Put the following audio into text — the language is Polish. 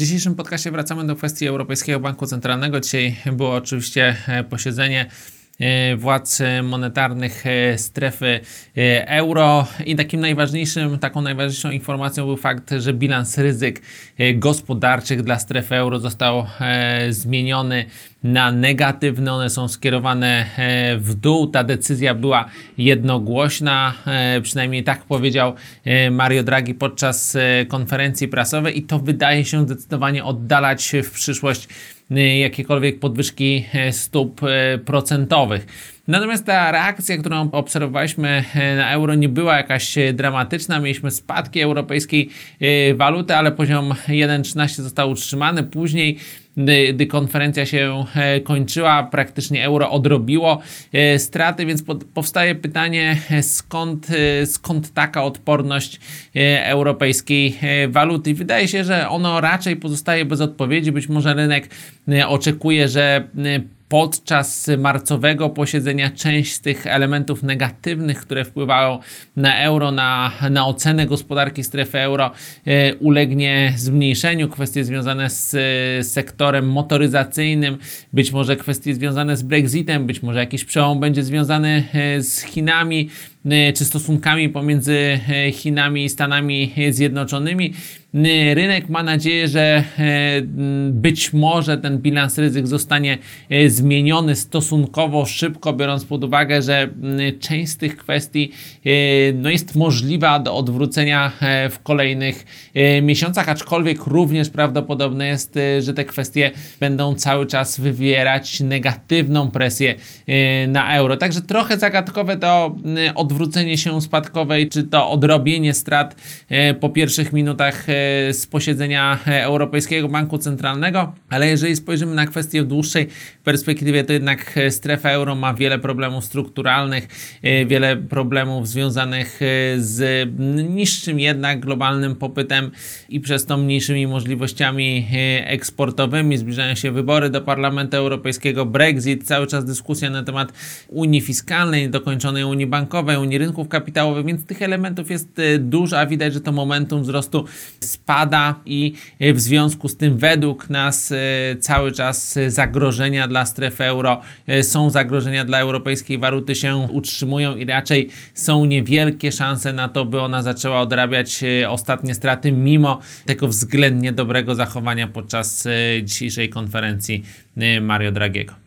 dzisiejszym podcastie wracamy do kwestii Europejskiego Banku Centralnego. Dzisiaj było oczywiście posiedzenie E, władz monetarnych e, strefy e, euro. I takim najważniejszym, taką najważniejszą informacją był fakt, że bilans ryzyk gospodarczych dla strefy euro został zmieniony na negatywne, one są skierowane w dół. Ta decyzja była jednogłośna, przynajmniej tak powiedział Mario Draghi podczas konferencji prasowej. I to wydaje się zdecydowanie oddalać w przyszłość jakiekolwiek podwyżki e, stóp e, procentowych. Natomiast ta reakcja, którą obserwowaliśmy e, na euro, nie była jakaś dramatyczna. Mieliśmy spadki europejskiej waluty, ale poziom 1,13 został utrzymany. Później gdy, gdy konferencja się e, kończyła, praktycznie euro odrobiło e, straty, więc powstaje pytanie, e, skąd, skąd taka odporność europejskiej waluty. Wydaje się, że ono raczej pozostaje bez odpowiedzi. Być może rynek oczekuje, że podczas marcowego posiedzenia część z tych elementów negatywnych, które wpływają na euro, na, na ocenę gospodarki strefy euro, e, ulegnie zmniejszeniu. Kwestie związane z e, sektorem motoryzacyjnym, być może kwestie związane z Brexitem, być może jakiś przełom będzie związany e, z Chinami czy stosunkami pomiędzy Chinami i Stanami Zjednoczonymi. Rynek ma nadzieję, że e, być może ten bilans ryzyk zostanie e, zmieniony stosunkowo szybko, biorąc pod uwagę, że część z tych kwestii e, no jest możliwa do odwrócenia w kolejnych miesiącach, aczkolwiek również prawdopodobne jest, że te kwestie będą cały czas wywierać negatywną presję na euro. Także trochę zagadkowe to odwrócenie się spadkowej, czy to odrobienie strat po pierwszych minutach z posiedzenia Europejskiego Banku Centralnego, ale jeżeli spojrzymy na kwestię w dłuższej perspektywie, to jednak strefa euro ma wiele problemów strukturalnych, e, wiele problemów związanych e, z niższym jednak globalnym popytem i przez to mniejszymi możliwościami e, eksportowymi. Zbliżają się wybory do Parlamentu Europejskiego, Brexit, cały czas dyskusja na temat Unii Fiskalnej, dokończonej Unii Bankowej, Unii Rynków Kapitałowych, więc tych elementów jest dużo, a widać, że to momentum wzrostu spada i w związku z tym według nas e, cały czas zagrożenia dla strefy euro e, są zagrożenia dla europejskiej waluty się utrzymują i raczej są niewielkie szanse na to, by ona zaczęła odrabiać e, ostatnie straty mimo tego względnie dobrego zachowania podczas dzisiejszej konferencji Mario Dragiego.